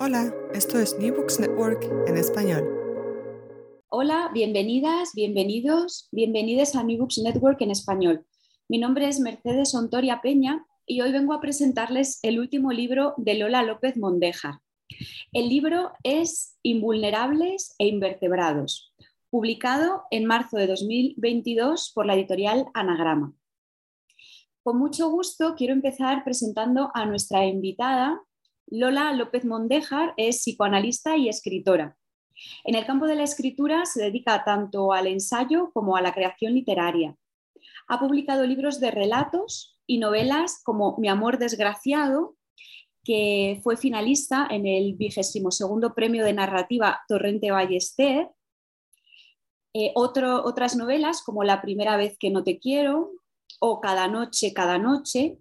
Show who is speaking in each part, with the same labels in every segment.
Speaker 1: Hola, esto es New Books Network en español.
Speaker 2: Hola, bienvenidas, bienvenidos, bienvenidas a New Books Network en español. Mi nombre es Mercedes Ontoria Peña y hoy vengo a presentarles el último libro de Lola López Mondéjar. El libro es Invulnerables e Invertebrados, publicado en marzo de 2022 por la editorial Anagrama. Con mucho gusto quiero empezar presentando a nuestra invitada, Lola López Mondéjar es psicoanalista y escritora. En el campo de la escritura se dedica tanto al ensayo como a la creación literaria. Ha publicado libros de relatos y novelas como Mi amor desgraciado, que fue finalista en el vigésimo segundo premio de narrativa Torrente Ballester. Eh, otras novelas como La primera vez que no te quiero o Cada noche, cada noche,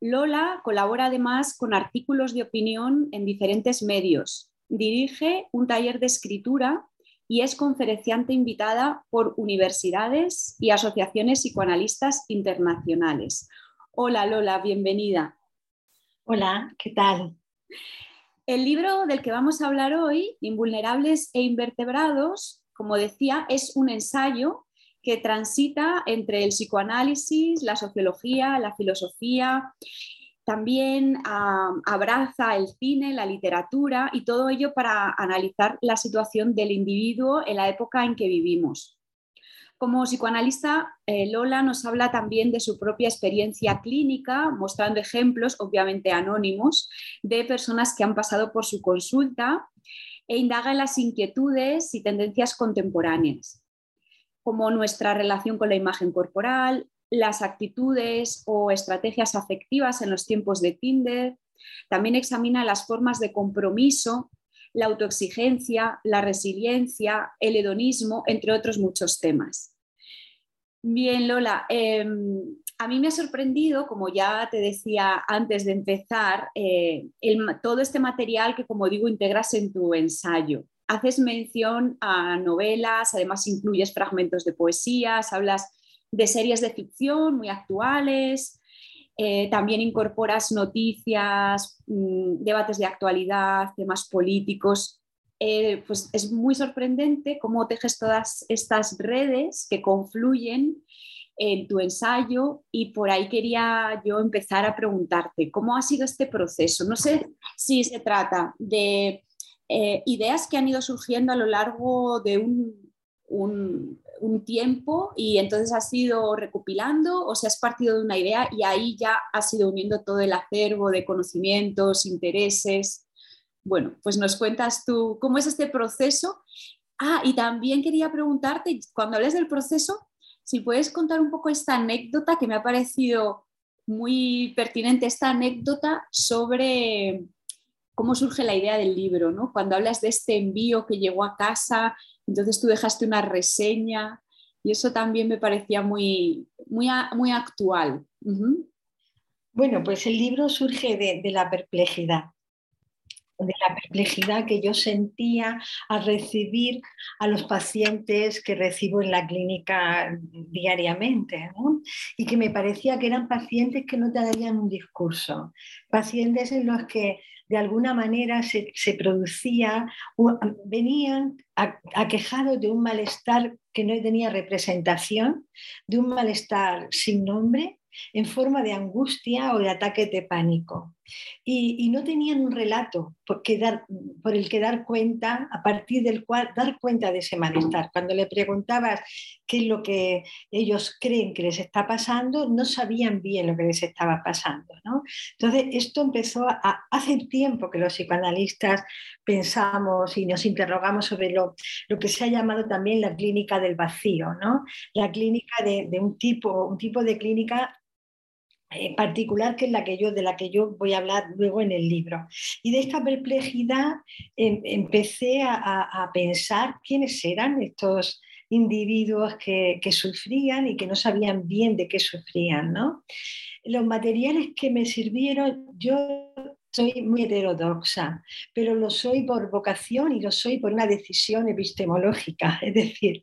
Speaker 2: Lola colabora además con artículos de opinión en diferentes medios. Dirige un taller de escritura y es conferenciante invitada por universidades y asociaciones psicoanalistas internacionales. Hola Lola, bienvenida.
Speaker 3: Hola, ¿qué tal?
Speaker 2: El libro del que vamos a hablar hoy, Invulnerables e Invertebrados, como decía, es un ensayo que transita entre el psicoanálisis, la sociología, la filosofía, también abraza el cine, la literatura y todo ello para analizar la situación del individuo en la época en que vivimos. Como psicoanalista, eh, Lola nos habla también de su propia experiencia clínica, mostrando ejemplos, obviamente anónimos, de personas que han pasado por su consulta e indaga en las inquietudes y tendencias contemporáneas como nuestra relación con la imagen corporal, las actitudes o estrategias afectivas en los tiempos de Tinder. También examina las formas de compromiso, la autoexigencia, la resiliencia, el hedonismo, entre otros muchos temas. Bien, Lola, em, a mí me ha sorprendido, como ya te decía antes de empezar, eh, todo este material que, como digo, integras en tu ensayo haces mención a novelas, además incluyes fragmentos de poesías, hablas de series de ficción muy actuales, eh, también incorporas noticias, mm, debates de actualidad, temas políticos. Eh, pues es muy sorprendente cómo tejes todas estas redes que confluyen en tu ensayo y por ahí quería yo empezar a preguntarte, ¿cómo ha sido este proceso? No sé si se trata de eh, ideas que han ido surgiendo a lo largo de un, tiempo y entonces has ido recopilando o se has partido de una idea y ahí ya has ido uniendo todo el acervo de conocimientos, intereses. Bueno, pues nos cuentas tú cómo es este proceso. Ah, y también quería preguntarte, cuando hables del proceso, si puedes contar un poco esta anécdota que me ha parecido muy pertinente, esta anécdota sobre cómo surge la idea del libro, ¿no? Cuando hablas de este envío que llegó a casa, entonces tú dejaste una reseña y eso también me parecía muy, muy, muy actual.
Speaker 3: Bueno, pues el libro surge de, la perplejidad de la perplejidad que yo sentía al recibir a los pacientes que recibo en la clínica diariamente, y que me parecía que eran pacientes que no te darían un discurso, pacientes en los que de alguna manera se, producía, venían aquejados de un malestar que no tenía representación, de un malestar sin nombre, en forma de angustia o de ataque de pánico. Y, no tenían un relato por, el que dar cuenta, a partir del cual dar cuenta de ese malestar. Cuando le preguntabas qué es lo que ellos creen que les está pasando, no sabían bien lo que les estaba pasando. Entonces, esto empezó a, hace tiempo que los psicoanalistas pensamos y nos interrogamos sobre lo, lo que se ha llamado también la clínica del vacío, ¿no? la clínica de, de un, tipo, un tipo de clínica eh, particular que es la que yo, de la que yo voy a hablar luego en el libro. Y de esta perplejidad em, empecé a, pensar quiénes eran estos individuos que, sufrían y que no sabían bien de qué sufrían. ¿no? Los materiales que me sirvieron, yo soy muy heterodoxa, pero lo soy por vocación y lo soy por una decisión epistemológica. Es decir,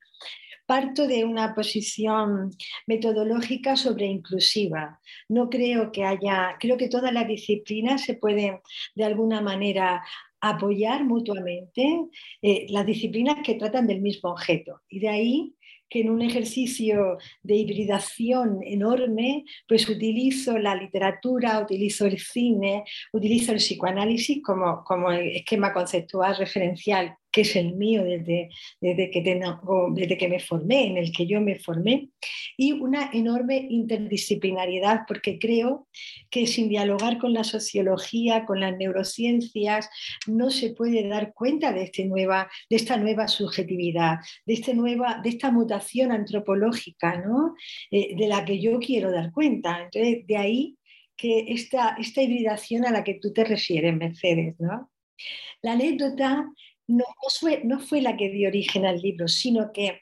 Speaker 3: parto de una posición metodológica sobre inclusiva. No creo que haya, creo que todas las disciplinas se pueden de alguna manera apoyar mutuamente eh, las disciplinas que tratan del mismo objeto. Y de ahí que en un ejercicio de hibridación enorme, pues utilizo la literatura, utilizo el cine, utilizo el psicoanálisis como, como esquema conceptual referencial que es el mío desde, desde, que tengo, desde que me formé, en el que yo me formé, y una enorme interdisciplinariedad, porque creo que sin dialogar con la sociología, con las neurociencias, no se puede dar cuenta de, este nueva, de esta nueva subjetividad, de, este nueva, de esta mutación antropológica, ¿no? Eh, de la que yo quiero dar cuenta. Entonces, de ahí que esta, esta hibridación a la que tú te refieres, Mercedes, ¿no? La anécdota no, fue, no fue la que dio origen al libro, sino que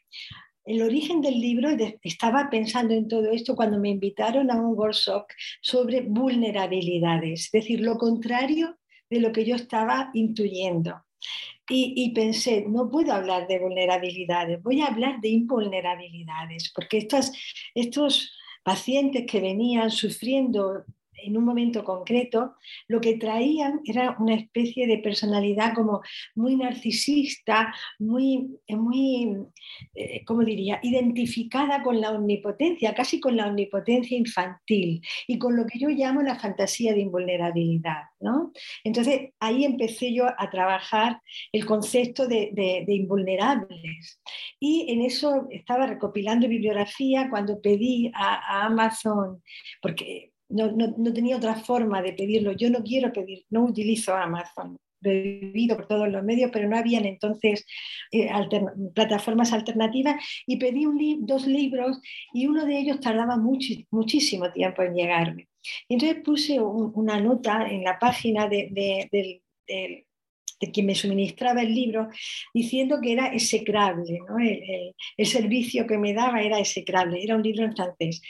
Speaker 3: el origen del libro, estaba pensando en todo esto cuando me invitaron a un workshop sobre vulnerabilidades, es decir, lo contrario de lo que yo estaba intuyendo. Y, pensé, no puedo hablar de vulnerabilidades, voy a hablar de invulnerabilidades, porque estos, estos pacientes que venían sufriendo en un momento concreto, lo que traían era una especie de personalidad como muy narcisista, muy, muy eh, ¿cómo diría?, identificada con la omnipotencia, casi con la omnipotencia infantil y con lo que yo llamo la fantasía de invulnerabilidad. ¿no? Entonces ahí empecé yo a trabajar el concepto de, de invulnerables y en eso estaba recopilando bibliografía cuando pedí a Amazon, porque no, tenía otra forma de pedirlo. Yo no quiero pedir, no utilizo Amazon. Vivido por todos los medios, pero no habían entonces eh, plataformas alternativas y pedí dos libros y uno de ellos tardaba muchísimo tiempo en llegarme. entonces puse una nota en la página de, quien me suministraba el libro, diciendo que era execrable, el, el, servicio que me daba era execrable, era un libro en francés.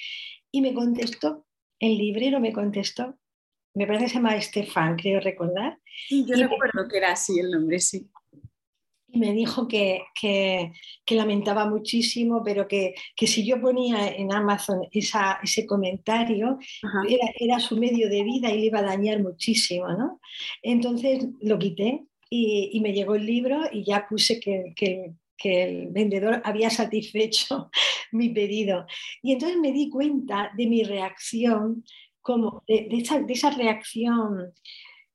Speaker 3: Y me contestó el librero me contestó, me parece que se llama Estefan, creo recordar.
Speaker 2: Sí, yo recuerdo que era así el nombre, sí.
Speaker 3: Y me dijo que, lamentaba muchísimo, pero que, si yo ponía en Amazon ese comentario, era, su medio de vida y le iba a dañar muchísimo. ¿no? Entonces lo quité y, me llegó el libro y ya puse que, que, el vendedor había satisfecho mi pedido. Y entonces me di cuenta de mi reacción, como de, esa, reacción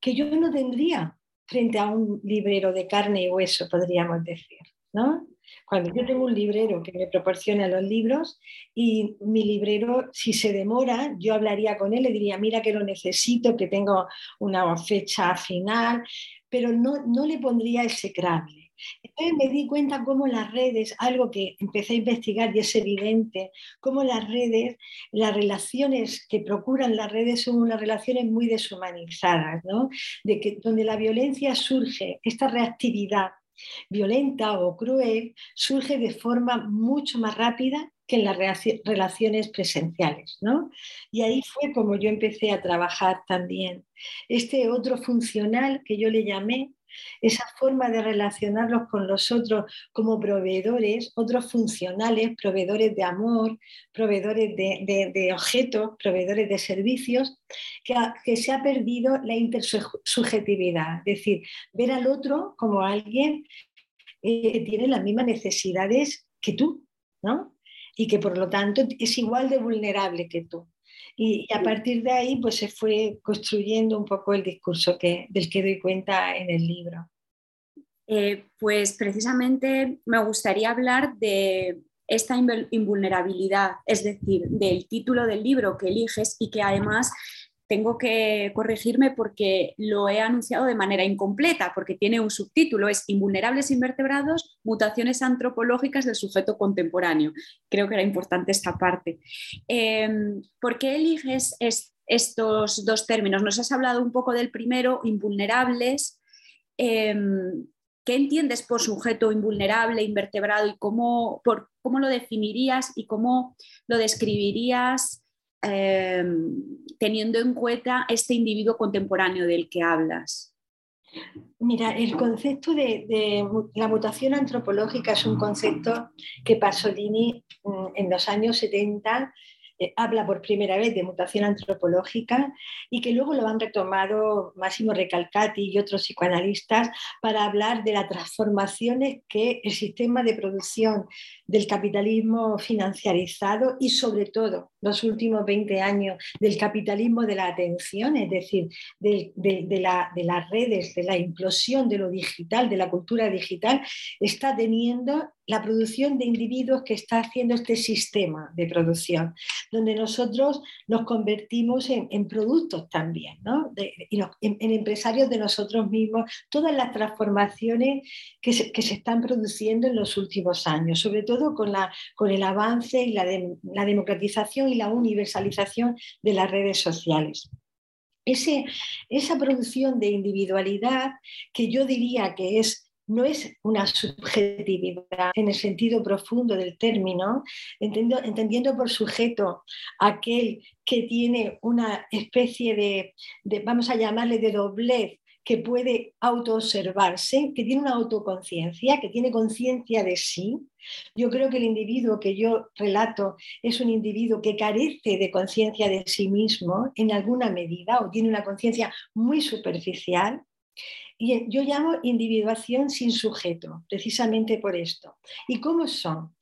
Speaker 3: que yo no tendría frente a un librero de carne y hueso, podríamos decir. ¿no? Cuando yo tengo un librero que me proporciona los libros y mi librero, si se demora, yo hablaría con él, le diría, mira que lo necesito, que tengo una fecha final, pero no, no le pondría entonces me di cuenta cómo las redes, algo que empecé a investigar y es evidente, cómo las redes, las relaciones que procuran las redes son unas relaciones muy deshumanizadas, ¿no? De que donde la violencia surge, esta reactividad violenta o cruel, surge de forma mucho más rápida que en las relaciones presenciales. ¿no? Y ahí fue como yo empecé a trabajar también. Este otro funcional que yo le llamé, esa forma de relacionarlos con los otros como proveedores, otros funcionales, proveedores de amor, proveedores de, objetos, proveedores de servicios, que, se ha perdido la intersubjetividad, es decir, ver al otro como alguien eh, que tiene las mismas necesidades que tú, ¿no? Y que por lo tanto es igual de vulnerable que tú. Y, a partir de ahí pues se fue construyendo un poco el discurso que, del que doy cuenta en el libro.
Speaker 2: Eh, pues precisamente me gustaría hablar de esta invulnerabilidad, es decir, del título del libro que eliges y que además tengo que corregirme porque lo he anunciado de manera incompleta, porque tiene un subtítulo, es Invulnerables invertebrados, mutaciones antropológicas del sujeto contemporáneo. Creo que era importante esta parte. Em, ¿Por qué eliges estos dos términos? Nos has hablado un poco del primero, invulnerables. Em, ¿Qué entiendes por sujeto invulnerable, invertebrado y cómo, cómo lo definirías y cómo lo describirías? Em, teniendo en cuenta este individuo contemporáneo del que hablas?
Speaker 3: Mira, el concepto de, la mutación antropológica es un concepto que Pasolini mm, en los años 70 eh, habla por primera vez de mutación antropológica y que luego lo han retomado Máximo Recalcati y otros psicoanalistas para hablar de las transformaciones que el sistema de producción del capitalismo financiarizado y sobre todo los últimos 20 años del capitalismo de la atención, es decir, de, de, la, de las redes, de la implosión de lo digital, de la cultura digital, está teniendo la producción de individuos que está haciendo este sistema de producción, donde nosotros nos convertimos en, productos también, ¿no? en, empresarios de nosotros mismos, todas las transformaciones que se, están produciendo en los últimos años, sobre todo con, la, con el avance y la, la democratización y la universalización de las redes sociales. Esa producción de individualidad que yo diría que es no es una subjetividad en el sentido profundo del término, entendiendo, por sujeto aquel que tiene una especie de, de, vamos a llamarle, de doblez que puede autoobservarse, que tiene una autoconciencia, que tiene conciencia de sí. Yo creo que el individuo que yo relato es un individuo que carece de conciencia de sí mismo en alguna medida o tiene una conciencia muy superficial y yo llamo individuación sin sujeto, precisamente por esto. ¿Y cómo son?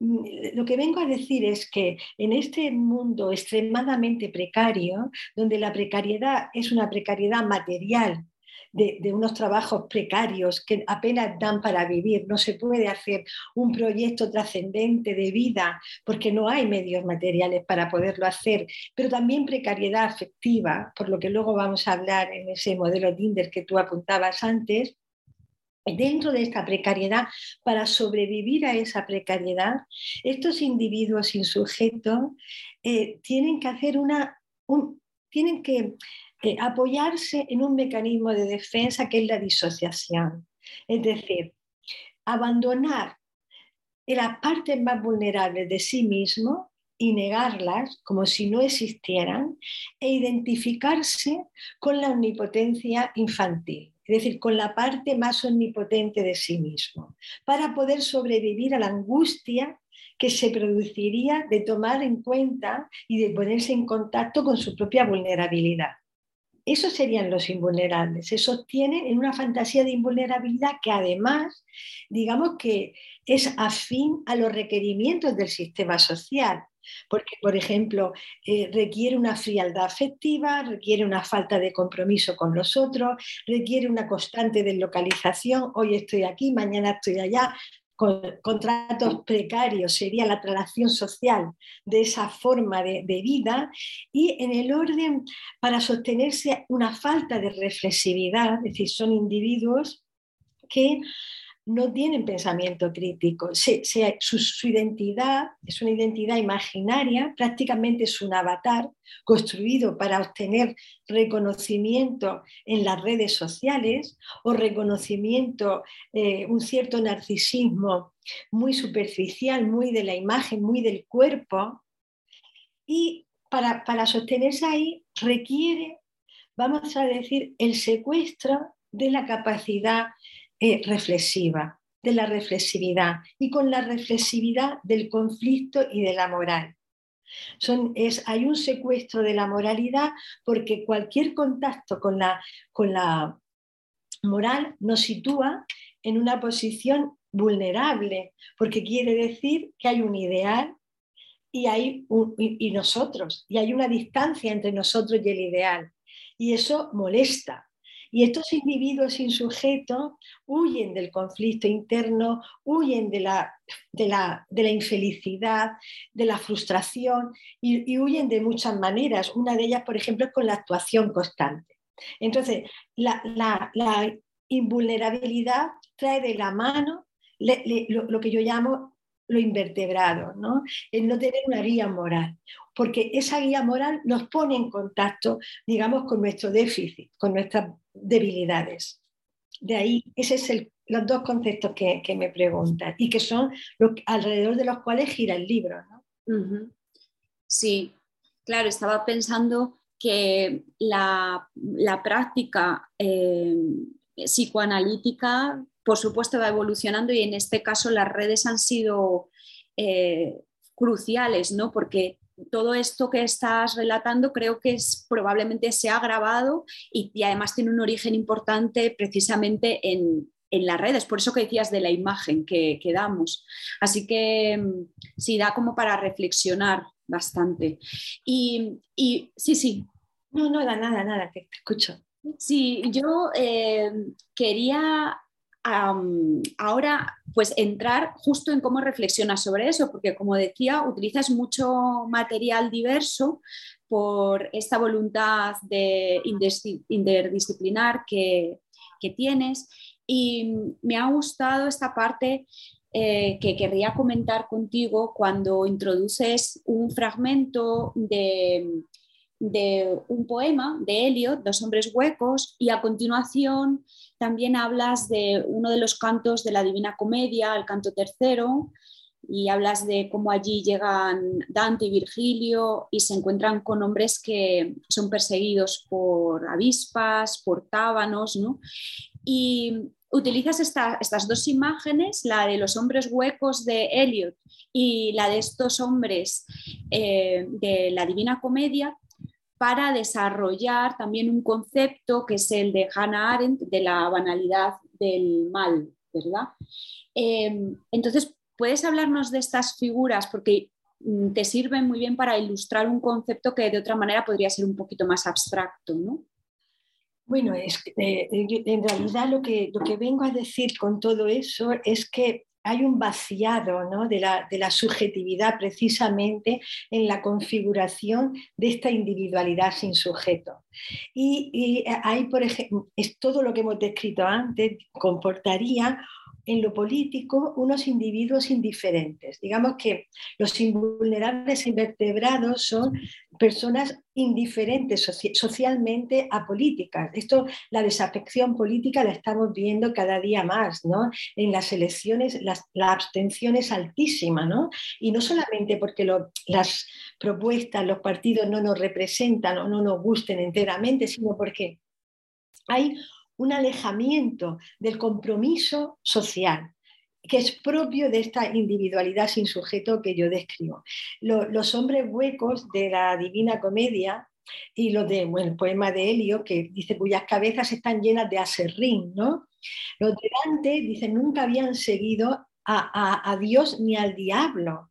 Speaker 3: Mm, lo que vengo a decir es que en este mundo extremadamente precario, donde la precariedad es una precariedad material de, unos trabajos precarios que apenas dan para vivir. No se puede hacer un proyecto trascendente de vida porque no hay medios materiales para poderlo hacer, pero también precariedad afectiva, por lo que luego vamos a hablar en ese modelo Tinder que tú apuntabas antes. Dentro de esta precariedad, para sobrevivir a esa precariedad, estos individuos sin sujeto eh, tienen que hacer una, tienen que apoyarse en un mecanismo de defensa que es la disociación. Es decir, abandonar las partes más vulnerables de sí mismo y negarlas como si no existieran e identificarse con la omnipotencia infantil, es decir, con la parte más omnipotente de sí mismo, para poder sobrevivir a la angustia que se produciría de tomar en cuenta y de ponerse en contacto con su propia vulnerabilidad. Esos serían los invulnerables. Se sostienen en una fantasía de invulnerabilidad que además, digamos que es afín a los requerimientos del sistema social. Porque, por ejemplo, eh, requiere una frialdad afectiva, requiere una falta de compromiso con los otros, requiere una constante deslocalización, hoy estoy aquí, mañana estoy allá, contratos precarios, sería la relación social de esa forma de, de, vida, y en el orden para sostenerse una falta de reflexividad, es decir, son individuos que no tienen pensamiento crítico. su, identidad es una identidad imaginaria, prácticamente es un avatar construido para obtener reconocimiento en las redes sociales o reconocimiento, eh, un cierto narcisismo muy superficial, muy de la imagen, muy del cuerpo. Y para, para sostenerse ahí requiere, vamos a decir, el secuestro de la capacidad eh, reflexiva, de la reflexividad y con la reflexividad del conflicto y de la moral. Son, es, hay un secuestro de la moralidad porque cualquier contacto con la, con la moral nos sitúa en una posición vulnerable, porque quiere decir que hay un ideal y, hay y nosotros, y hay una distancia entre nosotros y el ideal. Y eso molesta, y estos individuos sin huyen del conflicto interno, huyen de la, de la, infelicidad, de la frustración y, huyen de muchas maneras. Una de ellas, por ejemplo, es con la actuación constante. Entonces, la, invulnerabilidad trae de la mano lo, que yo llamo lo invertebrado, ¿no? el no tener una guía moral, porque esa guía moral nos pone en contacto, digamos, con nuestro déficit, con nuestras debilidades. De ahí, esos son los dos conceptos que, me preguntan y que son alrededor de los cuales gira el libro.
Speaker 2: Sí, claro, estaba pensando que la, práctica eh, psicoanalítica, por supuesto, va evolucionando y en este caso las redes han sido eh, cruciales, ¿no? Porque todo esto que estás relatando creo que es, probablemente se ha grabado y, además tiene un origen importante precisamente en, las redes, por eso que decías de la imagen que, que, damos. Así que mm, sí, da como para reflexionar bastante. Y, sí, sí.
Speaker 3: No, no, nada, nada, te escucho.
Speaker 2: Sí, yo eh, quería ahora pues entrar justo en cómo reflexionas sobre eso, porque como decía, utilizas mucho material diverso por esta voluntad de interdisciplinar que, tienes. Y me ha gustado esta parte eh, que querría comentar contigo cuando introduces un fragmento de, de un poema de Eliot, Dos hombres huecos, y a continuación también hablas de uno de los cantos de la Divina Comedia, el canto tercero, y hablas de cómo allí llegan Dante y Virgilio y se encuentran con hombres que son perseguidos por avispas, por tábanos, ¿no? Y utilizas estas dos imágenes, la de los hombres huecos de Eliot y la de estos hombres eh, de la Divina Comedia, para desarrollar también un concepto que es el de Hannah Arendt de la banalidad del mal, ¿verdad? Em, entonces, ¿puedes hablarnos de estas figuras? Porque mm, te sirven muy bien para ilustrar un concepto que de otra manera podría ser un poquito más abstracto, ¿no?
Speaker 3: Bueno, eh, en realidad lo que, lo que vengo a decir con todo eso es que hay un vaciado de, la, subjetividad precisamente en la configuración de esta individualidad sin sujeto. Y, ahí, por ejemplo, es todo lo que hemos descrito antes, comportaría en lo político unos individuos indiferentes. Digamos que los invulnerables invertebrados son personas indiferentes socialmente a políticas. Esto, la desafección política la estamos viendo cada día más, ¿no? En las elecciones la abstención es altísima, ¿no? Y no solamente porque las propuestas, los partidos no nos representan o no nos gusten enteramente, sino porque hay un alejamiento del compromiso social que es propio de esta individualidad sin sujeto que yo describo. los hombres huecos de la Divina Comedia y los de el poema de Helio, que dice cuyas cabezas están llenas de aserrín, ¿no? Los de Dante dicen nunca habían seguido a, a Dios ni al diablo.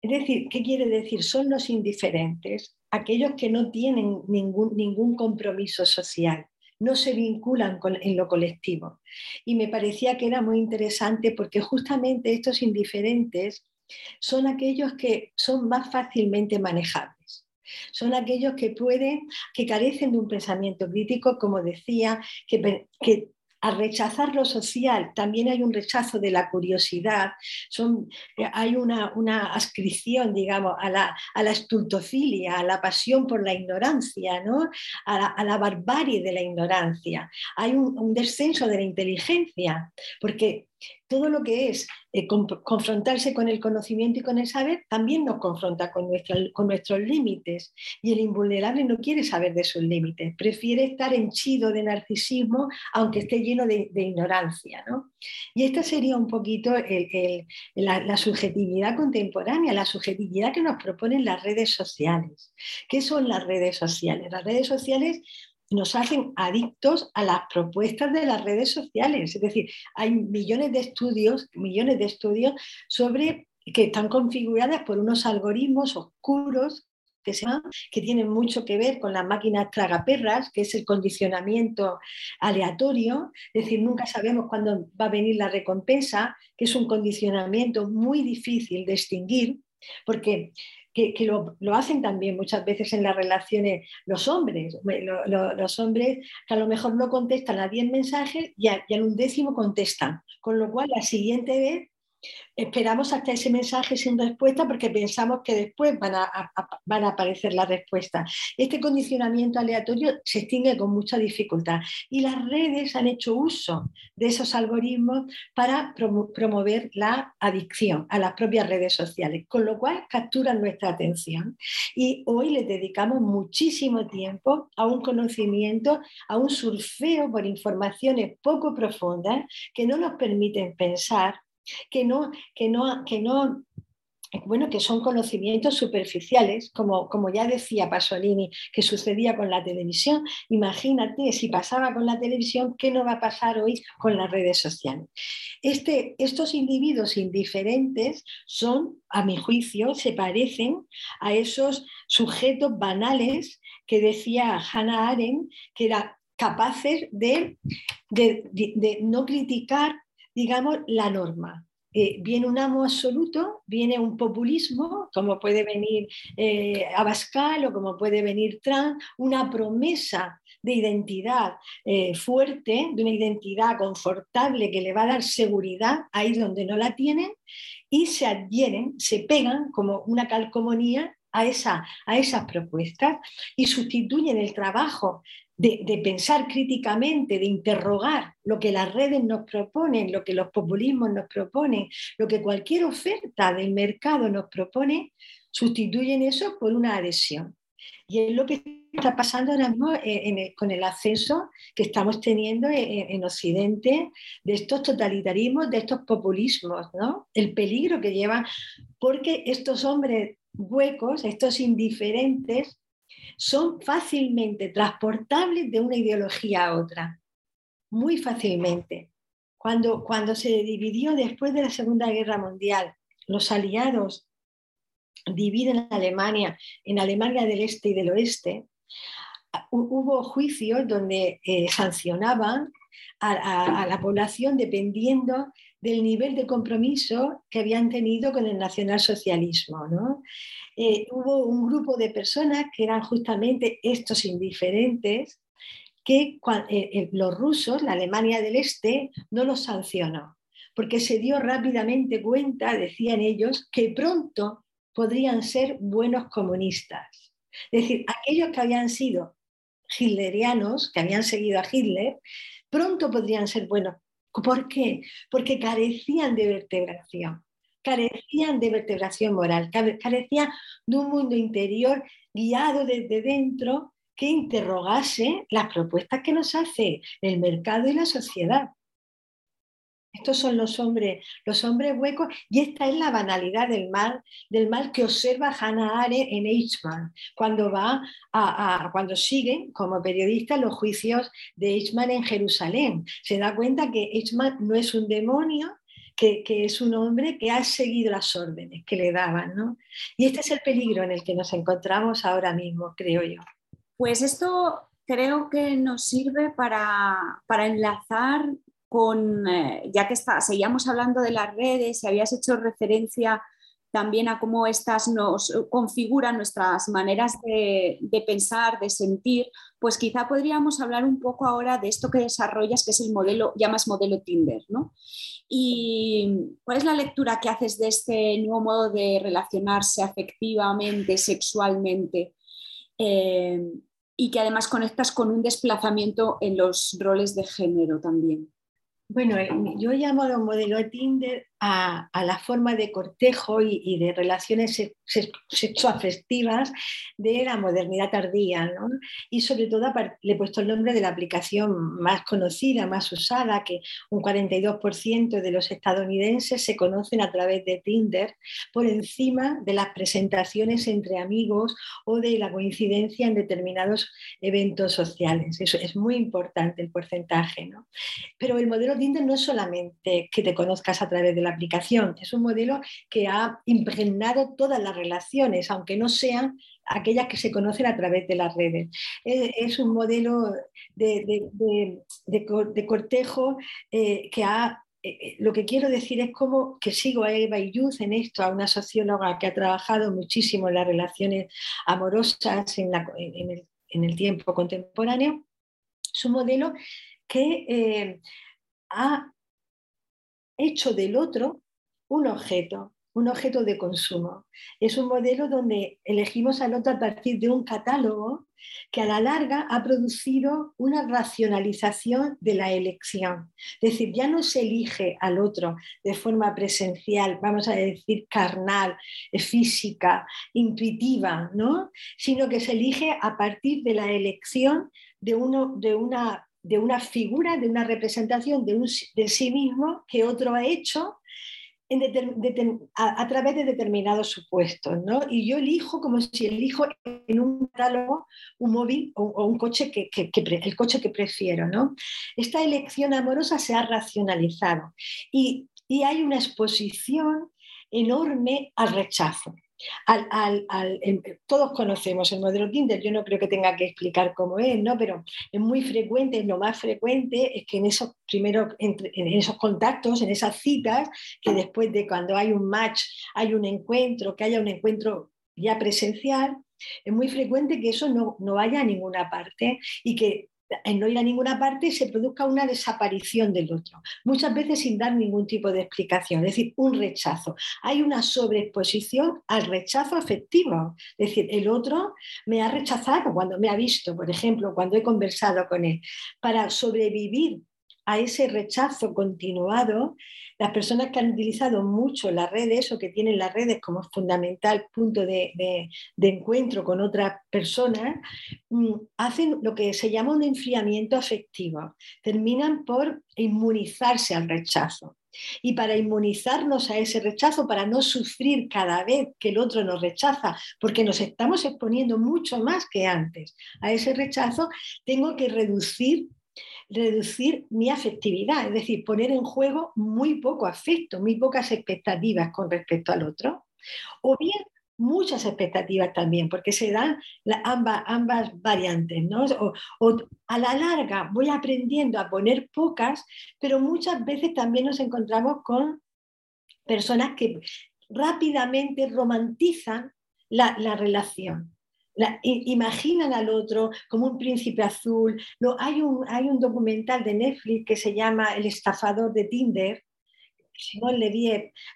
Speaker 3: Es decir, ¿qué quiere decir? Son los indiferentes, aquellos que no tienen ningún, ningún compromiso social no se vinculan en lo colectivo. Y me parecía que era muy interesante porque justamente estos indiferentes son aquellos que son más fácilmente manejables. Son aquellos que pueden, que carecen de un pensamiento crítico, como decía, que, al rechazar lo social también hay un rechazo de la curiosidad, son, eh, hay una, una ascripción, digamos, a la, a la, estultofilia, a la pasión por la ignorancia, ¿no? a, la, barbarie de la ignorancia. Hay un, un descenso de la inteligencia, porque todo lo que es eh, confrontarse con el conocimiento y con el saber también nos confronta con, nuestros límites. Y el invulnerable no quiere saber de sus límites, prefiere estar henchido de narcisismo aunque esté lleno de, ignorancia. Y esta sería un poquito la, la, subjetividad contemporánea, la subjetividad que nos proponen las redes sociales. ¿Qué son las redes sociales? Las redes sociales nos hacen adictos a las propuestas de las redes sociales. Es decir, hay millones de estudios, millones de estudios sobre que están configuradas por unos algoritmos oscuros que, se que tienen mucho que ver con las máquinas tragaperras, que es el condicionamiento aleatorio, es decir, nunca sabemos cuándo va a venir la recompensa, que es un condicionamiento muy difícil de extinguir, porque que, lo, hacen también muchas veces en las relaciones los hombres. los hombres que a lo mejor no contestan a 10 mensajes y, a, un décimo contestan, con lo cual la siguiente vez esperamos hasta ese mensaje sin respuesta porque pensamos que después van a, van a aparecer las respuestas. Este condicionamiento aleatorio se extingue con mucha dificultad y las redes han hecho uso de esos algoritmos para promover la adicción a las propias redes sociales, con lo cual capturan nuestra atención. Y hoy les dedicamos muchísimo tiempo a un conocimiento, a un surfeo por informaciones poco profundas que no nos permiten pensar que no, que no, que no bueno, que son conocimientos superficiales, como, como ya decía Pasolini, que sucedía con la televisión. Imagínate si pasaba con la televisión, ¿qué no va a pasar hoy con las redes sociales? Este, estos individuos indiferentes son, a mi juicio, se parecen a esos sujetos banales que decía Hannah Arendt, que eran capaces de, de no criticar digamos, la norma. Eh, viene un amo absoluto, viene un populismo, como puede venir eh, Abascal o como puede venir Trump, una promesa de identidad eh, fuerte, de una identidad confortable que le va a dar seguridad ahí donde no la tienen, y se adhieren, se pegan como una calcomanía a, esa, a esas propuestas y sustituyen el trabajo de, pensar críticamente, de interrogar lo que las redes nos proponen, lo que los populismos nos proponen, lo que cualquier oferta del mercado nos propone, sustituyen eso por una adhesión. Y es lo que está pasando ahora mismo con el acceso que estamos teniendo en, Occidente de estos totalitarismos, de estos populismos, ¿no? El peligro que llevan, porque estos hombres huecos, estos indiferentes, son fácilmente transportables de una ideología a otra, muy fácilmente. Cuando, cuando se dividió después de la Segunda Guerra Mundial, los aliados dividen Alemania en Alemania del Este y del Oeste, hubo juicios donde eh, sancionaban a, la población dependiendo del nivel de compromiso que habían tenido con el nacionalsocialismo. ¿no? Eh, hubo un grupo de personas que eran justamente estos indiferentes que eh, eh, los rusos, la Alemania del Este, no los sancionó, porque se dio rápidamente cuenta, decían ellos, que pronto podrían ser buenos comunistas. Es decir, aquellos que habían sido hitlerianos, que habían seguido a Hitler, pronto podrían ser buenos. ¿Por qué? Porque carecían de vertebración carecían de vertebración moral, carecían de un mundo interior guiado desde dentro que interrogase las propuestas que nos hace el mercado y la sociedad. Estos son los hombres, los hombres huecos, y esta es la banalidad del mal, del mal que observa Hannah Arendt en Eichmann, cuando va a, cuando sigue como periodista los juicios de Eichmann en Jerusalén. Se da cuenta que Eichmann no es un demonio, que, es un hombre que ha seguido las órdenes que le daban. ¿no? Y este es el peligro en el que nos encontramos ahora mismo, creo yo.
Speaker 2: Pues esto creo que nos sirve para, para enlazar con, eh, ya que está, seguíamos hablando de las redes y habías hecho referencia también a cómo estas nos configuran nuestras maneras de, pensar, de sentir, pues quizá podríamos hablar un poco ahora de esto que desarrollas, que es el modelo, llamas modelo Tinder, ¿no? ¿Y cuál es la lectura que haces de este nuevo modo de relacionarse afectivamente, sexualmente? Eh, y que además conectas con un desplazamiento en los roles de género también.
Speaker 3: Bueno, yo llamo a modelo Tinder a, la forma de cortejo y, de relaciones sexoafectivas de la modernidad tardía. Y sobre todo le he puesto el nombre de la aplicación más conocida, más usada, que un 42% de los estadounidenses se conocen a través de Tinder, por encima de las presentaciones entre amigos o de la coincidencia en determinados eventos sociales. Eso es muy importante el porcentaje. Pero el modelo Tinder no es solamente que te conozcas a través de la aplicación. Es un modelo que ha impregnado todas las relaciones, aunque no sean aquellas que se conocen a través de las redes. Es, un modelo de, cortejo eh, que ha eh, eh, lo que quiero decir es como que sigo a Eva Youth en esto, a una socióloga que ha trabajado muchísimo en las relaciones amorosas en, el, tiempo contemporáneo. Es un modelo que ha hecho del otro un objeto, un objeto de consumo. Es un modelo donde elegimos al otro a partir de un catálogo que a la larga ha producido una racionalización de la elección. Es decir, ya no se elige al otro de forma presencial, vamos a decir carnal, física, intuitiva, ¿no? sino que se elige a partir de la elección de, uno, de una de una figura, de una representación de, un, de sí mismo que otro ha hecho a, través de determinados supuestos, ¿no? Y yo elijo como si elijo en un catálogo un móvil o, un coche que, el coche que prefiero, ¿no? Esta elección amorosa se ha racionalizado y, y hay una exposición enorme al rechazo. Al, todos conocemos el modelo Tinder, yo no creo que tenga que explicar cómo es, ¿no? pero es muy frecuente, lo más frecuente es que en esos primeros, en esos contactos, en esas citas, que después de cuando hay un match, hay un encuentro, que haya un encuentro ya presencial, es muy frecuente que eso no, no vaya a ninguna parte y que en no ir a ninguna parte se produzca una desaparición del otro, muchas veces sin dar ningún tipo de explicación, es decir, un rechazo. Hay una sobreexposición al rechazo afectivo, es decir, el otro me ha rechazado cuando me ha visto, por ejemplo, cuando he conversado con él. Para sobrevivir a ese rechazo continuado, las personas que han utilizado mucho las redes o que tienen las redes como fundamental punto de, encuentro con otras personas, mm, hacen lo que se llama un enfriamiento afectivo. Terminan por inmunizarse al rechazo. Y para inmunizarnos a ese rechazo, para no sufrir cada vez que el otro nos rechaza, porque nos estamos exponiendo mucho más que antes a ese rechazo, tengo que reducir reducir mi afectividad, es decir, poner en juego muy poco afecto, muy pocas expectativas con respecto al otro, o bien muchas expectativas también, porque se dan ambas, variantes, ¿no? O, a la larga voy aprendiendo a poner pocas, pero muchas veces también nos encontramos con personas que rápidamente romantizan la relación imaginan al otro como un príncipe azul. Hay, un, hay un documental de Netflix que se llama El estafador de Tinder,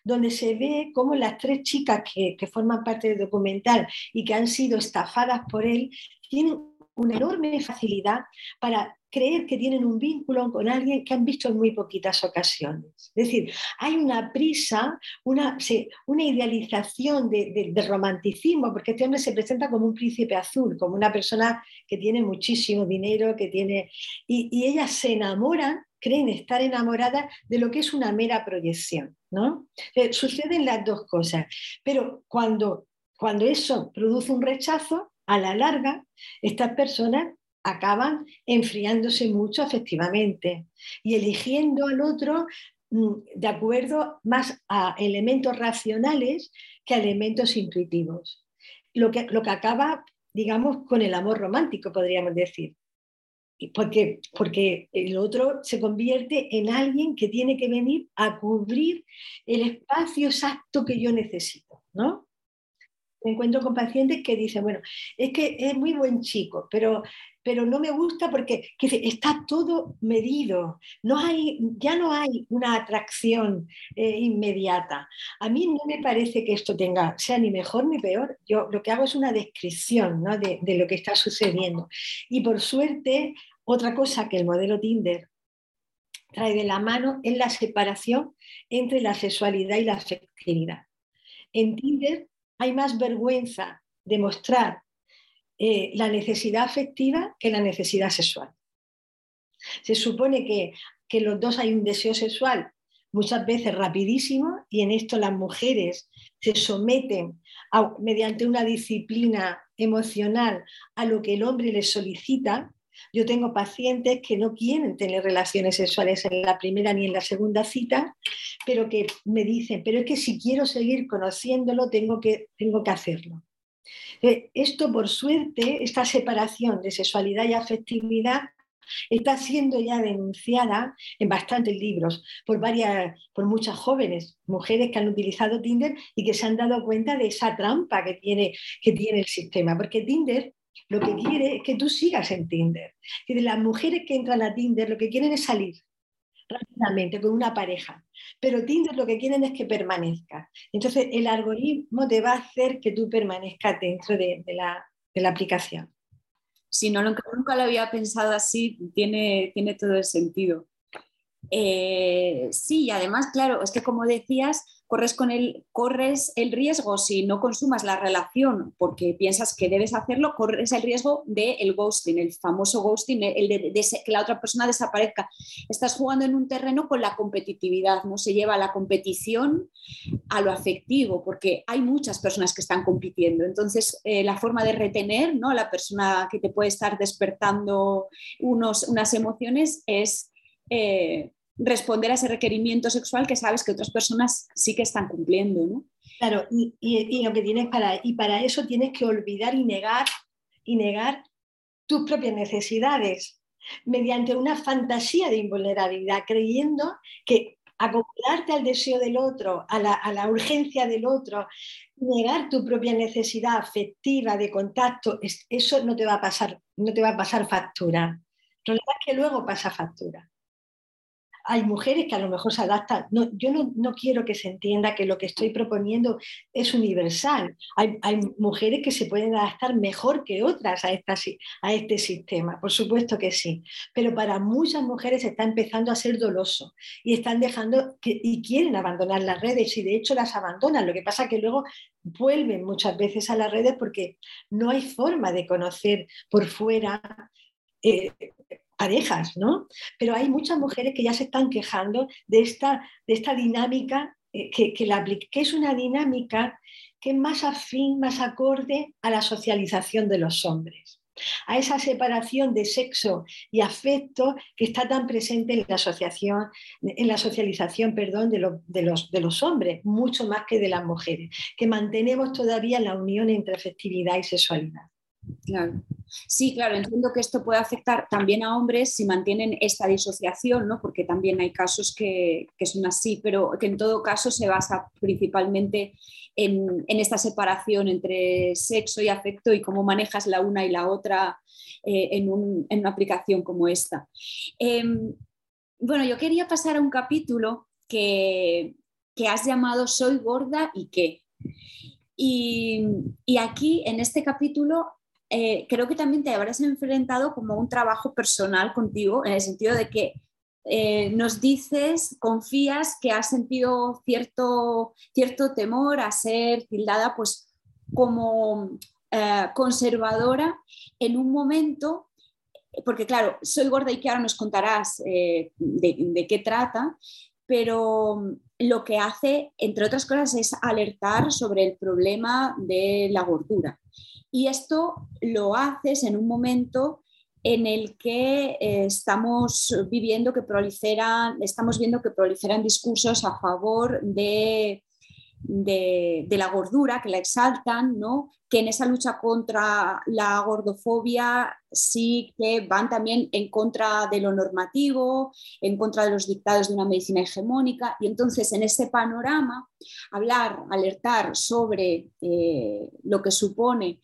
Speaker 3: donde se ve cómo las tres chicas que, que, forman parte del documental y que han sido estafadas por él tienen una enorme facilidad para creer que tienen un vínculo con alguien que han visto en muy poquitas ocasiones. Es decir, hay una prisa, una, idealización de, romanticismo, porque este hombre se presenta como un príncipe azul, como una persona que tiene muchísimo dinero, que tiene... Y, y ellas se enamoran, creen estar enamoradas de lo que es una mera proyección. ¿no? Eh, suceden las dos cosas, pero cuando, cuando eso produce un rechazo, a la larga, estas personas acaban enfriándose mucho afectivamente y eligiendo al otro mm, de acuerdo más a elementos racionales que a elementos intuitivos. Lo que, lo que acaba, digamos, con el amor romántico, podríamos decir. Porque, porque el otro se convierte en alguien que tiene que venir a cubrir el espacio exacto que yo necesito, ¿no? Me encuentro con pacientes que dicen, bueno, es que es muy buen chico, pero pero no me gusta porque está todo medido, no hay, ya no hay una atracción eh, inmediata. A mí no me parece que esto tenga, sea ni mejor ni peor, yo lo que hago es una descripción de, de lo que está sucediendo. Y por suerte, otra cosa que el modelo Tinder trae de la mano es la separación entre la sexualidad y la afectividad. En Tinder hay más vergüenza de mostrar eh, la necesidad afectiva que la necesidad sexual. Se supone que, que los dos hay un deseo sexual muchas veces rapidísimo y en esto las mujeres se someten mediante una disciplina emocional a lo que el hombre les solicita. Yo tengo pacientes que no quieren tener relaciones sexuales en la primera ni en la segunda cita, pero que me dicen, pero es que si quiero seguir conociéndolo, tengo que, tengo que hacerlo. Eh, esto, por suerte, esta separación de sexualidad y afectividad está siendo ya denunciada en bastantes libros por varias, por muchas jóvenes, mujeres que han utilizado Tinder y que se han dado cuenta de esa trampa que tiene, que tiene el sistema, porque Tinder lo que quiere es que tú sigas en Tinder. Las mujeres que entran a Tinder lo que quieren es salir, rápidamente con una pareja. Pero Tinder lo que quieren es que permanezca. Entonces el algoritmo te va a hacer que tú permanezcas dentro de, la, aplicación.
Speaker 2: Si no, nunca lo había pensado así, tiene, tiene todo el sentido. Eh, sí, y además, claro, es que como decías, corres, con el, corres el riesgo, si no consumas la relación porque piensas que debes hacerlo, corres el riesgo del el ghosting, el famoso ghosting, el de, que la otra persona desaparezca. Estás jugando en un terreno con la competitividad, ¿no? Se lleva la competición a lo afectivo, porque hay muchas personas que están compitiendo. Entonces, eh, la forma de retener ¿no? a la persona que te puede estar despertando unos, unas emociones es... Eh, responder a ese requerimiento sexual que sabes que otras personas sí que están cumpliendo, ¿no?
Speaker 3: Claro, y, lo que tienes para, y para eso tienes que olvidar y negar, y negar tus propias necesidades mediante una fantasía de invulnerabilidad, creyendo que acoplarte al deseo del otro, a la, a la, urgencia del otro, negar tu propia necesidad afectiva de contacto, eso no te va a pasar, no te va a pasar factura. Es que luego pasa factura hay mujeres que a lo mejor se adaptan. yo no, quiero que se entienda que lo que estoy proponiendo es universal. Hay, mujeres que se pueden adaptar mejor que otras a, a este sistema, por supuesto que sí. Pero para muchas mujeres está empezando a ser doloso y están dejando y quieren abandonar las redes y de hecho las abandonan. Lo que pasa es que luego vuelven muchas veces a las redes porque no hay forma de conocer por fuera. Eh, parejas, ¿no? Pero hay muchas mujeres que ya se están quejando de esta, de esta dinámica eh, que, que, es una dinámica que es más afín, más acorde a la socialización de los hombres a esa separación de sexo y afecto que está tan presente en la asociación, en la socialización, perdón, de, de, los, de los hombres, mucho más que de las mujeres, que mantenemos todavía la unión entre afectividad y sexualidad.
Speaker 2: Claro. Sí, claro, entiendo que esto puede afectar también a hombres si mantienen esta disociación, ¿no? porque también hay casos que, son así, pero que en todo caso se basa principalmente en, esta separación entre sexo y afecto y cómo manejas la una y la otra eh, en, una aplicación como esta. Em, bueno, yo quería pasar a un capítulo que, has llamado Soy gorda y qué. Y, y, aquí, en este capítulo, eh, creo que también te habrás enfrentado como un trabajo personal contigo, en el sentido de que eh, nos dices, confías que has sentido cierto, cierto temor a ser tildada pues como eh, conservadora en un momento, porque claro, soy gorda y que ahora nos contarás de, de qué trata, pero lo que hace, entre otras cosas, es alertar sobre el problema de la gordura. Y esto lo haces en un momento en el que eh, estamos viviendo que proliferan, estamos viendo que proliferan discursos a favor de de, la gordura, que la exaltan, ¿no? que en esa lucha contra la gordofobia sí que van también en contra de lo normativo, en contra de los dictados de una medicina hegemónica. Y entonces en ese panorama, hablar, alertar sobre eh, lo que supone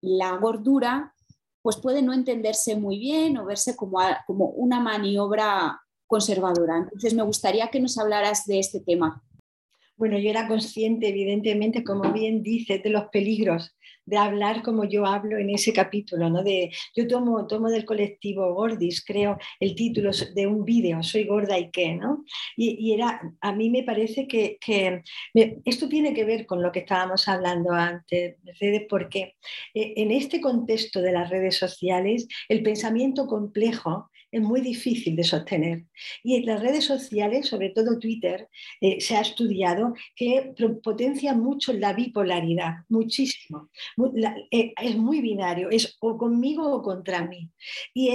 Speaker 2: la gordura, pues puede no entenderse muy bien o verse como, como una maniobra conservadora. Entonces me gustaría que nos hablaras de este tema.
Speaker 3: Bueno, yo era consciente, evidentemente, como bien dices, de los peligros de hablar como yo hablo en ese capítulo, ¿no? De, yo tomo, tomo del colectivo Gordis, creo, el título de un vídeo, Soy gorda y qué, ¿no? Y, era, a mí me parece que, esto tiene que ver con lo que estábamos hablando antes, Mercedes, porque eh, en este contexto de las redes sociales, el pensamiento complejo es muy difícil de sostener. Y en las redes sociales, sobre todo Twitter, eh, se ha estudiado que potencia mucho la bipolaridad, muchísimo. Eh, es muy binario, es o conmigo o contra mí. Y,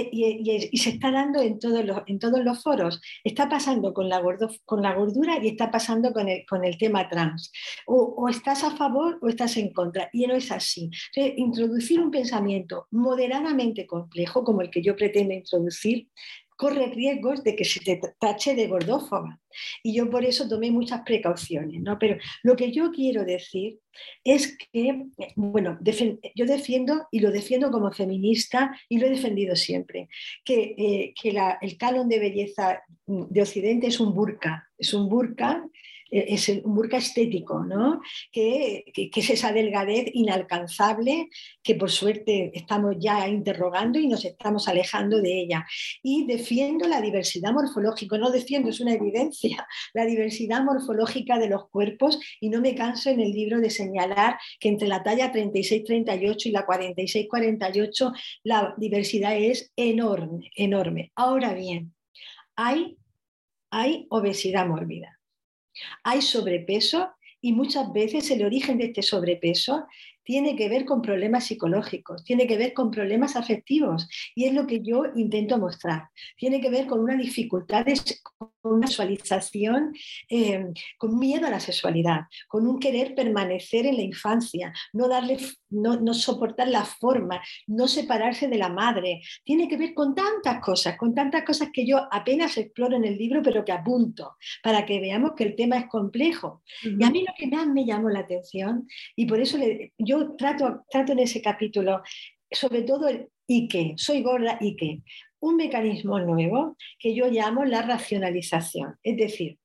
Speaker 3: se está dando en todos, los, en todos los foros. Está pasando con la, con la gordura y está pasando con el, con el tema trans. O, estás a favor o estás en contra. Y no es así. introducir un pensamiento moderadamente complejo, como el que yo pretendo introducir, corre riesgos de que se te tache de gordófoba. y yo por eso tomé muchas precauciones, ¿no? Pero lo que yo quiero decir es que, bueno, yo defiendo y lo defiendo como feminista y lo he defendido siempre, que, eh, que el canon de belleza de Occidente es un burka, es un burka es un burka estético, ¿no? Que, es esa delgadez inalcanzable que por suerte estamos ya interrogando y nos estamos alejando de ella. Y defiendo la diversidad morfológica, no defiendo, es una evidencia, la diversidad morfológica de los cuerpos y no me canso en el libro de señalar que entre la talla 36-38 y la 46-48 la diversidad es enorme, enorme. Ahora bien, hay, hay obesidad mórbida hay sobrepeso y muchas veces el origen de este sobrepeso tiene que ver con problemas psicológicos, tiene que ver con problemas afectivos y es lo que yo intento mostrar. Tiene que ver con una dificultad, con una sexualización, eh, con miedo a la sexualidad, con un querer permanecer en la infancia, no, darle, no, soportar la forma, no separarse de la madre. Tiene que ver con tantas cosas, con tantas cosas que yo apenas exploro en el libro, pero que apunto para que veamos que el tema es complejo. Y a mí lo que más me llamó la atención, y por eso yo trato, trato en ese capítulo sobre todo el qué, soy gorda qué, un mecanismo nuevo que yo llamo la racionalización, es decir,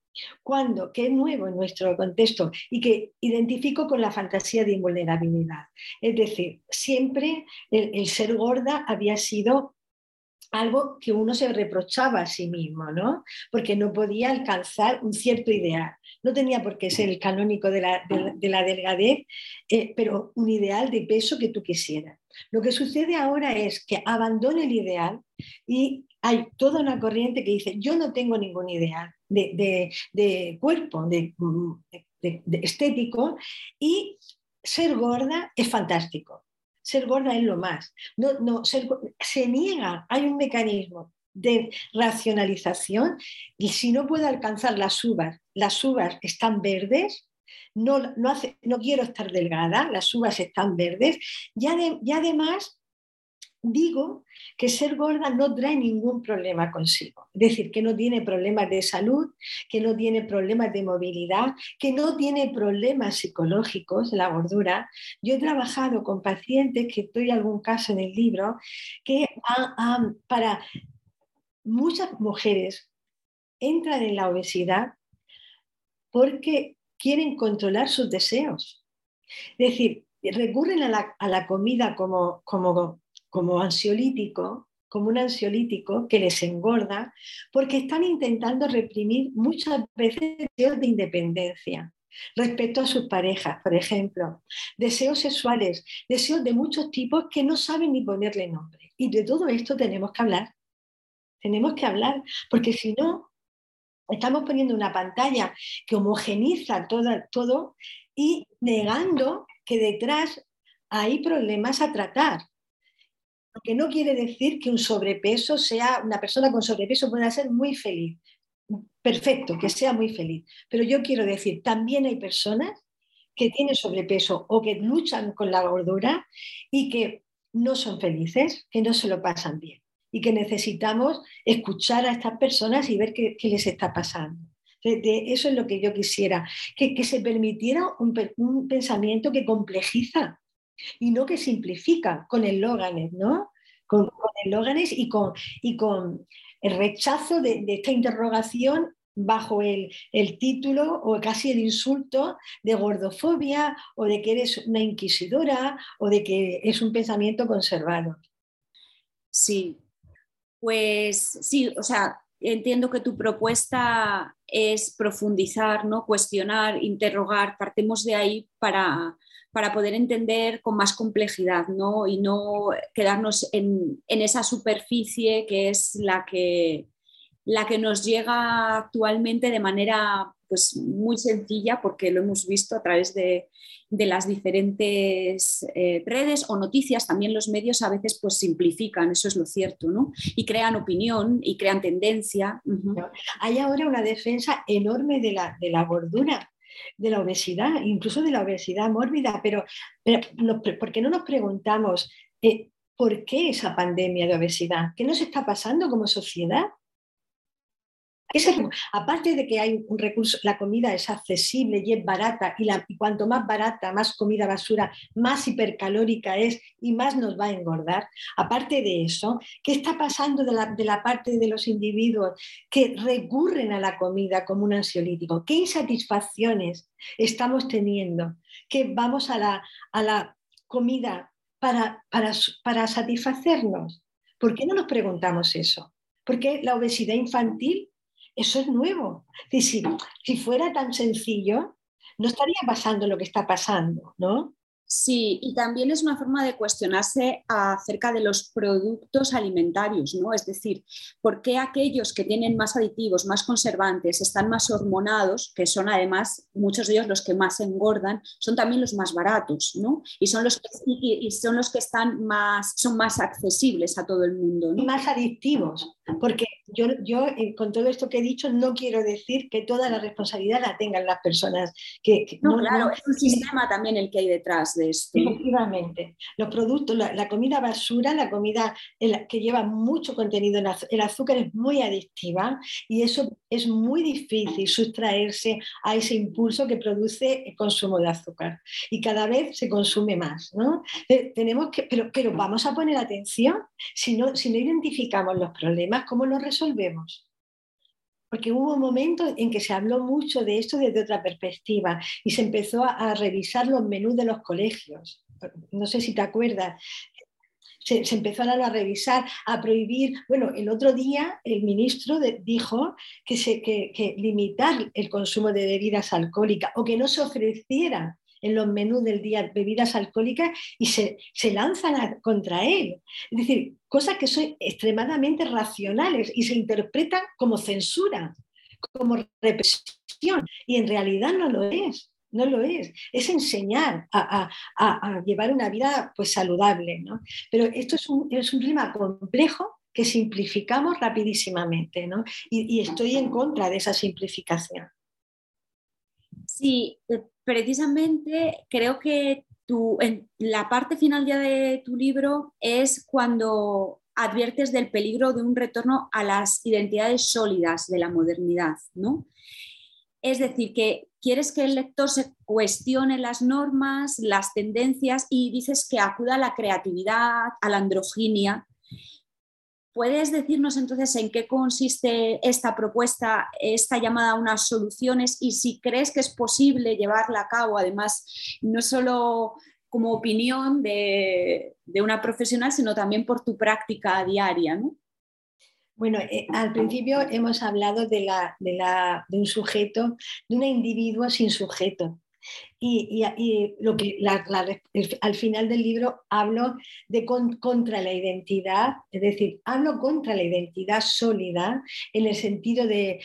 Speaker 3: cuando, que es nuevo en nuestro contexto y que identifico con la fantasía de invulnerabilidad. Es decir, siempre el ser gorda había sido algo que uno se reprochaba a sí mismo, ¿no? Porque no podía alcanzar un cierto ideal. No tenía por qué ser el canónico de la, delgadez, eh, pero un ideal de peso que tú quisieras. Lo que sucede ahora es que abandona el ideal y hay toda una corriente que dice, yo no tengo ningún ideal de, cuerpo, de estético, y ser gorda es fantástico ser gorda es lo más. No, no, se niega, hay un mecanismo de racionalización y si no puedo alcanzar las uvas, las uvas están verdes, no, no, hace, no quiero estar delgada, las uvas están verdes y, y además digo que ser gorda no trae ningún problema consigo. Es decir, que no tiene problemas de salud, que no tiene problemas de movilidad, que no tiene problemas psicológicos, la gordura. Yo he trabajado con pacientes, que estoy algún caso en el libro, que para muchas mujeres entran en la obesidad porque quieren controlar sus deseos. Es decir, recurren a la, a la comida como, como como ansiolítico, como un ansiolítico que les engorda, porque están intentando reprimir muchas veces deseos de independencia respecto a sus parejas, por ejemplo, deseos sexuales, deseos de muchos tipos que no saben ni ponerle nombre. Y de todo esto tenemos que hablar. Tenemos que hablar, porque si no, estamos poniendo una pantalla que homogeniza todo, todo y negando que detrás hay problemas a tratar que no quiere decir que un sobrepeso sea, una persona con sobrepeso pueda ser muy feliz. Perfecto, que sea muy feliz. Pero yo quiero decir, también hay personas que tienen sobrepeso o que luchan con la gordura y que no son felices, que no se lo pasan bien y que necesitamos escuchar a estas personas y ver qué, les está pasando. eso es lo que yo quisiera, que, se permitiera un, pensamiento que complejiza y no que simplifica con el Loganes, ¿no? Con, el Loganes y con, y con el rechazo de, esta interrogación bajo el, título o casi el insulto de gordofobia o de que eres una inquisidora o de que es un pensamiento conservado.
Speaker 2: Sí, pues sí, o sea, entiendo que tu propuesta es profundizar, ¿no? cuestionar, interrogar, partemos de ahí para, para poder entender con más complejidad ¿no? y no quedarnos en, esa superficie que es la que, la que nos llega actualmente de manera pues, muy sencilla porque lo hemos visto a través de, las diferentes eh, redes o noticias, también los medios a veces pues simplifican, eso es lo cierto, ¿no? Y crean opinión y crean tendencia.
Speaker 3: Hay ahora una defensa enorme de la, de la gordura de la obesidad, incluso de la obesidad mórbida, pero, ¿por qué no nos preguntamos eh, por qué esa pandemia de obesidad? ¿Qué nos está pasando como sociedad? Aparte de que hay un recurso, la comida es accesible y es barata, y, cuanto más barata, más comida basura, más hipercalórica es y más nos va a engordar. Aparte de eso, ¿qué está pasando de la, parte de los individuos que recurren a la comida como un ansiolítico? ¿Qué insatisfacciones estamos teniendo? Que vamos a la, comida para, para, para satisfacernos. ¿Por qué no nos preguntamos eso? Porque la obesidad infantil eso es nuevo. Si, si fuera tan sencillo, no estaría pasando lo que está pasando, ¿no?
Speaker 2: Sí, y también es una forma de cuestionarse acerca de los productos alimentarios, ¿no? Es decir, ¿por qué aquellos que tienen más aditivos, más conservantes, están más hormonados, que son además muchos de ellos los que más engordan, son también los más baratos, ¿no? Y son los que, y son los que están más, son más accesibles a todo el mundo,
Speaker 3: ¿no? Y más adictivos, porque yo, yo eh, con todo esto que he dicho no quiero decir que toda la responsabilidad la tengan las personas que...
Speaker 2: no, claro, es un sistema también el que hay detrás
Speaker 3: Efectivamente. Los productos, la, comida basura, la comida que lleva mucho contenido en el azúcar es muy adictiva y eso es muy difícil sustraerse a ese impulso que produce el consumo de azúcar. Y cada vez se consume más. ¿no? Eh, tenemos que, pero, pero vamos a poner atención, si no, si no identificamos los problemas, ¿cómo los resolvemos? porque hubo un momento en que se habló mucho de esto desde otra perspectiva y se empezó a, revisar los menús de los colegios. No sé si te acuerdas, se, empezó a, revisar, a prohibir. Bueno, el otro día el ministro dijo que, se, que, limitar el consumo de bebidas alcohólicas o que no se ofreciera en los menús del día bebidas alcohólicas y se, lanzan contra él. Es decir, cosas que son extremadamente racionales y se interpretan como censura, como represión, y en realidad no lo es. No lo es, es enseñar a, llevar una vida pues, saludable. Pero esto es un, es un tema complejo que simplificamos rapidísimamente y, y estoy en contra de esa simplificación.
Speaker 2: Sí, precisamente creo que en la parte final ya de tu libro es cuando adviertes del peligro de un retorno a las identidades sólidas de la modernidad, ¿no? Es decir, que quieres que el lector se cuestione las normas, las tendencias y dices que acuda a la creatividad, a la androginia ¿Puedes decirnos entonces en qué consiste esta propuesta, esta llamada a unas soluciones y si crees que es posible llevarla a cabo, además, no solo como opinión de, una profesional, sino también por tu práctica diaria?
Speaker 3: Bueno, eh, al principio hemos hablado de, de un sujeto, de un individuo sin sujeto. Y, lo que al final del libro hablo de contra la identidad, es decir, hablo contra la identidad sólida en el sentido de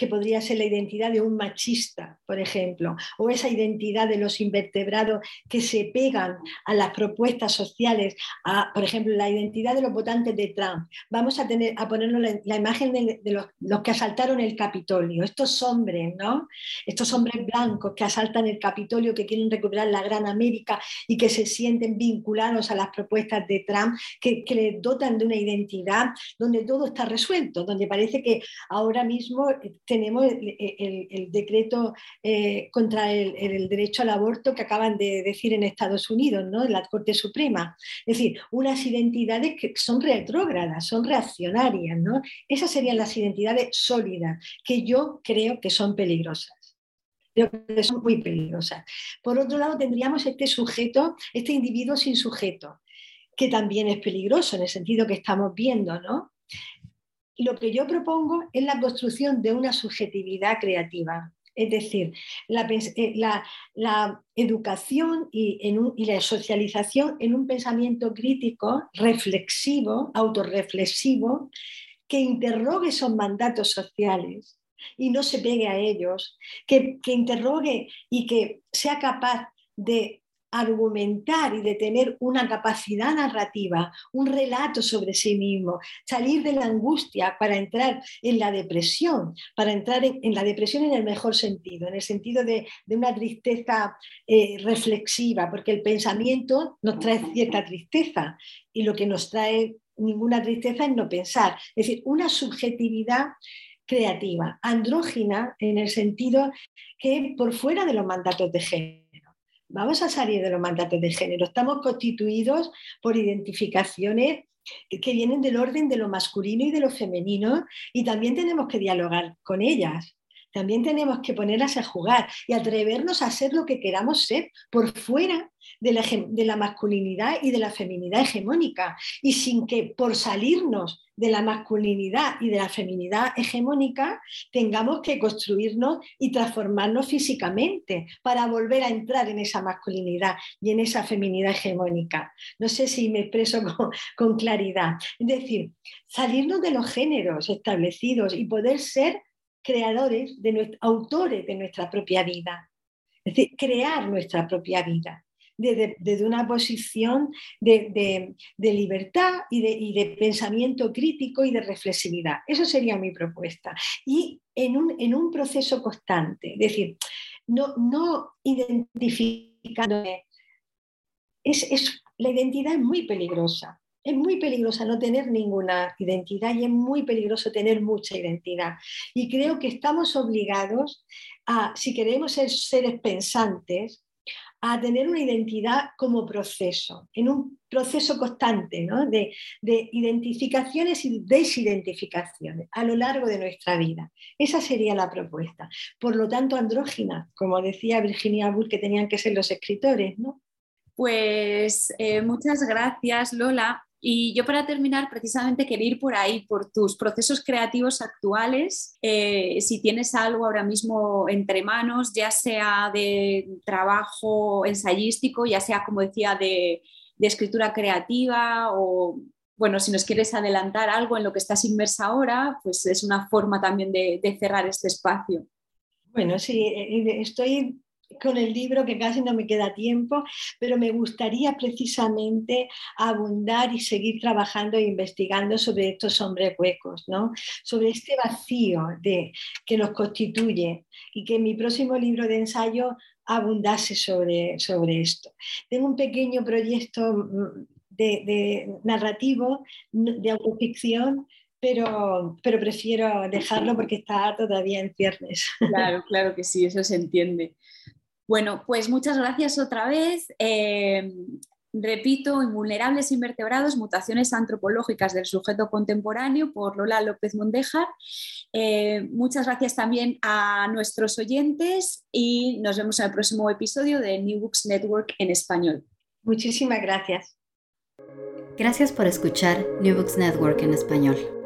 Speaker 3: que podría ser la identidad de un machista, por ejemplo, o esa identidad de los invertebrados que se pegan a las propuestas sociales, a, por ejemplo, la identidad de los votantes de Trump. Vamos a, tener, a ponernos la, imagen de, los, que asaltaron el Capitolio, estos hombres, ¿no? Estos hombres blancos que asaltan el Capitolio, que quieren recuperar la Gran América y que se sienten vinculados a las propuestas de Trump, que, que les dotan de una identidad donde todo está resuelto, donde parece que ahora mismo tenemos el, decreto eh, contra el, derecho al aborto que acaban de decir en Estados Unidos, ¿no? en la Corte Suprema. Es decir, unas identidades que son retrógradas, son reaccionarias. ¿no? Esas serían las identidades sólidas, que yo creo que son peligrosas. Creo que son muy peligrosas. Por otro lado, tendríamos este sujeto, este individuo sin sujeto, que también es peligroso en el sentido que estamos viendo, ¿no? Lo que yo propongo es la construcción de una subjetividad creativa. Es decir, la, eh, educación y, la socialización en un pensamiento crítico, reflexivo, autorreflexivo, que interrogue esos mandatos sociales y no se pegue a ellos, que, que interrogue y que sea capaz de argumentar y de tener una capacidad narrativa, un relato sobre sí mismo, salir de la angustia para entrar en la depresión, para entrar en, la depresión en el mejor sentido, en el sentido de, una tristeza eh, reflexiva, porque el pensamiento nos trae cierta tristeza y lo que nos trae ninguna tristeza es no pensar. Es decir, una subjetividad creativa, andrógina en el sentido que por fuera de los mandatos de género. Vamos a salir de los mandatos de género. Estamos constituidos por identificaciones que vienen del orden de lo masculino y de lo femenino y también tenemos que dialogar con ellas. También tenemos que ponerlas a jugar y atrevernos a ser lo que queramos ser por fuera de la, de la, masculinidad y de la feminidad hegemónica. Y sin que por salirnos de la masculinidad y de la feminidad hegemónica tengamos que construirnos y transformarnos físicamente para volver a entrar en esa masculinidad y en esa feminidad hegemónica. No sé si me expreso con, con claridad. Es decir, salirnos de los géneros establecidos y poder ser creadores, de autores de nuestra propia vida. Es decir, crear nuestra propia vida desde, una posición de, libertad y, de, pensamiento crítico y de reflexividad. Eso sería mi propuesta. Y en un, proceso constante, es decir, no, no identificándome. Es, la identidad es muy peligrosa. Es muy peligrosa no tener ninguna identidad y es muy peligroso tener mucha identidad. Y creo que estamos obligados a, si queremos ser seres pensantes, a tener una identidad como proceso, en un proceso constante de, de, identificaciones y desidentificaciones a lo largo de nuestra vida. Esa sería la propuesta. Por lo tanto, andrógina, como decía Virginia Woolf, que tenían que ser los escritores, ¿no?
Speaker 2: Pues eh, muchas gracias, Lola. Y yo para terminar, precisamente quería ir por ahí, por tus procesos creativos actuales, eh, si tienes algo ahora mismo entre manos, ya sea de trabajo ensayístico, ya sea, como decía, de, escritura creativa o, bueno, si nos quieres adelantar algo en lo que estás inmersa ahora, pues es una forma también de, cerrar este espacio.
Speaker 3: Bueno, sí, eh, estoy con el libro, que casi no me queda tiempo, pero me gustaría precisamente abundar y seguir trabajando e investigando sobre estos hombres huecos, ¿no? sobre este vacío de, que nos constituye y que mi próximo libro de ensayo abundase sobre, sobre esto. Tengo un pequeño proyecto mm, de, narrativo, de autoficción, pero, pero prefiero dejarlo porque está todavía en ciernes.
Speaker 2: Claro, claro que sí, eso se entiende. Bueno, pues muchas gracias otra vez. Eh, repito, Invulnerables Invertebrados, Mutaciones Antropológicas del Sujeto Contemporáneo por Lola López Mondejar. Eh, muchas gracias también a nuestros oyentes y nos vemos en el próximo episodio de New Books Network en español.
Speaker 3: Muchísimas gracias.
Speaker 4: Gracias por escuchar New Books Network en español.